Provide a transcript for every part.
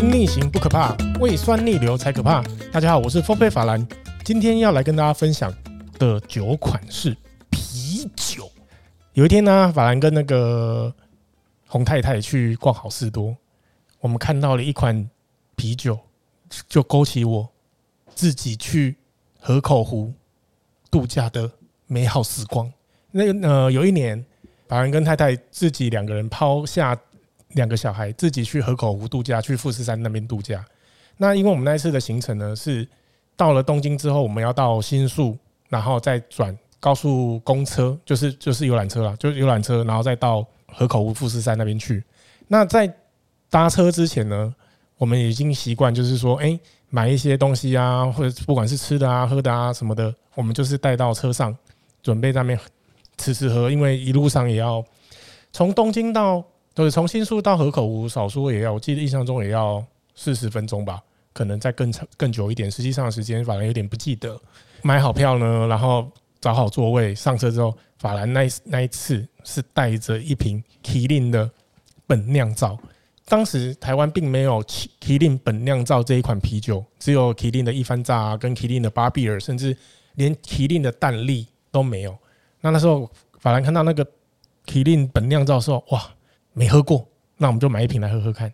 逆行不可怕，胃酸逆流才可怕。大家好，我是丰沛法兰，今天要来跟大家分享的酒款是啤酒。有一天呢，法兰跟那个洪太太去逛好事多，我们看到了一款啤酒，就勾起我自己去河口湖度假的美好时光。那个呃，有一年，法兰跟太太自己两个人抛下。两个小孩自己去河口湖度假，去富士山那边度假。那因为我们那一次的行程呢，是到了东京之后，我们要到新宿，然后再转高速公车，就是就是游览车啦，就是游览车，然后再到河口湖富士山那边去。那在搭车之前呢，我们已经习惯就是说，哎，买一些东西啊，或者不管是吃的啊、喝的啊什么的，我们就是带到车上，准备在那边吃吃喝，因为一路上也要从东京到。对，从新宿到河口湖，少说也要，我记得印象中也要四十分钟吧，可能再更长、更久一点。实际上的时间，法兰有点不记得。买好票呢，然后找好座位，上车之后，法兰那那一次是带着一瓶麒麟的本酿造。当时台湾并没有麒麟本酿造这一款啤酒，只有麒麟的一番炸、啊、跟麒麟的巴比尔，甚至连麒麟的蛋力都没有。那那时候，法兰看到那个麒麟本酿造的时候，哇！没喝过，那我们就买一瓶来喝喝看。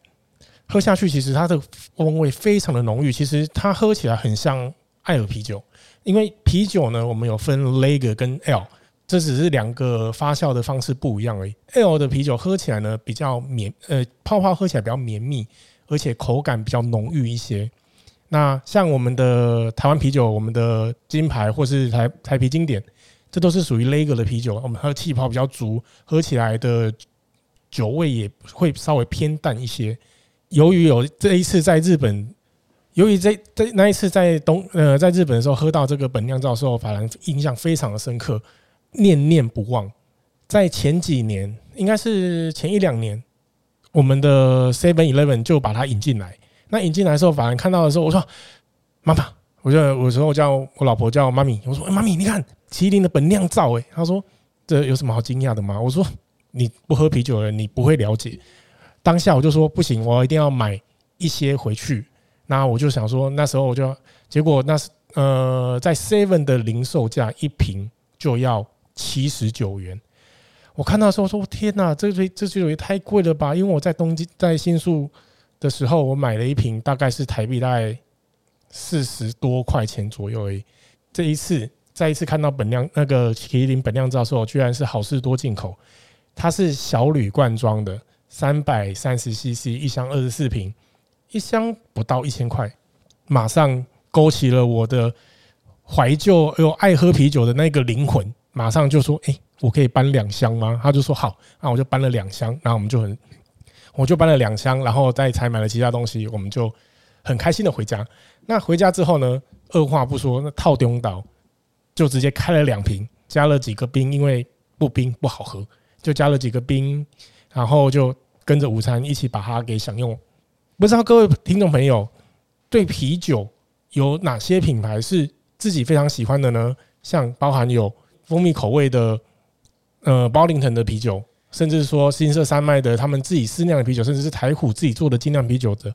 喝下去，其实它的风味非常的浓郁。其实它喝起来很像爱尔啤酒，因为啤酒呢，我们有分 Lager 跟 L，这只是两个发酵的方式不一样而已。L 的啤酒喝起来呢比较绵，呃，泡泡喝起来比较绵密，而且口感比较浓郁一些。那像我们的台湾啤酒，我们的金牌或是台台啤经典，这都是属于 Lager 的啤酒，我们喝气泡比较足，喝起来的。酒味也会稍微偏淡一些。由于有这一次在日本，由于这这那一次在东呃在日本的时候喝到这个本酿造的时候，法兰印象非常的深刻，念念不忘。在前几年，应该是前一两年，我们的 Seven Eleven 就把它引进来。那引进来的时候，法兰看到的时候，我说：“妈妈，我就我说我叫我老婆叫妈咪，我说妈咪，你看麒麟的本酿造，哎，她说这有什么好惊讶的吗？我说。你不喝啤酒的人，你不会了解。当下我就说不行，我一定要买一些回去。那我就想说，那时候我就结果那是呃，在 Seven 的零售价一瓶就要七十九元。我看到时候说天哪，这这这酒也太贵了吧？因为我在东京在新宿的时候，我买了一瓶，大概是台币大概四十多块钱左右而已。这一次再一次看到本酿那个麒麟本酿造的时候，居然是好事多进口。它是小铝罐装的，三百三十 CC，一箱二十四瓶，一箱不到一千块，马上勾起了我的怀旧又爱喝啤酒的那个灵魂，马上就说：“哎，我可以搬两箱吗？”他就说：“好。”那我就搬了两箱，然后我们就很，我就搬了两箱，然后再采买了其他东西，我们就很开心的回家。那回家之后呢，二话不说，那套中岛就直接开了两瓶，加了几个冰，因为不冰不好喝。就加了几个冰，然后就跟着午餐一起把它给享用。不知道各位听众朋友对啤酒有哪些品牌是自己非常喜欢的呢？像包含有蜂蜜口味的，呃，包林腾的啤酒，甚至说新社山脉的他们自己私酿的啤酒，甚至是台虎自己做的精酿啤酒的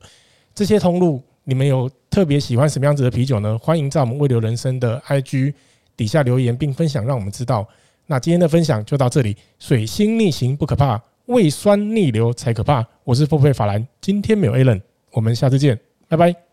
这些通路，你们有特别喜欢什么样子的啤酒呢？欢迎在我们胃流人生的 IG 底下留言并分享，让我们知道。那今天的分享就到这里。水星逆行不可怕，胃酸逆流才可怕。我是付费法兰，今天没有 Alan，我们下次见，拜拜。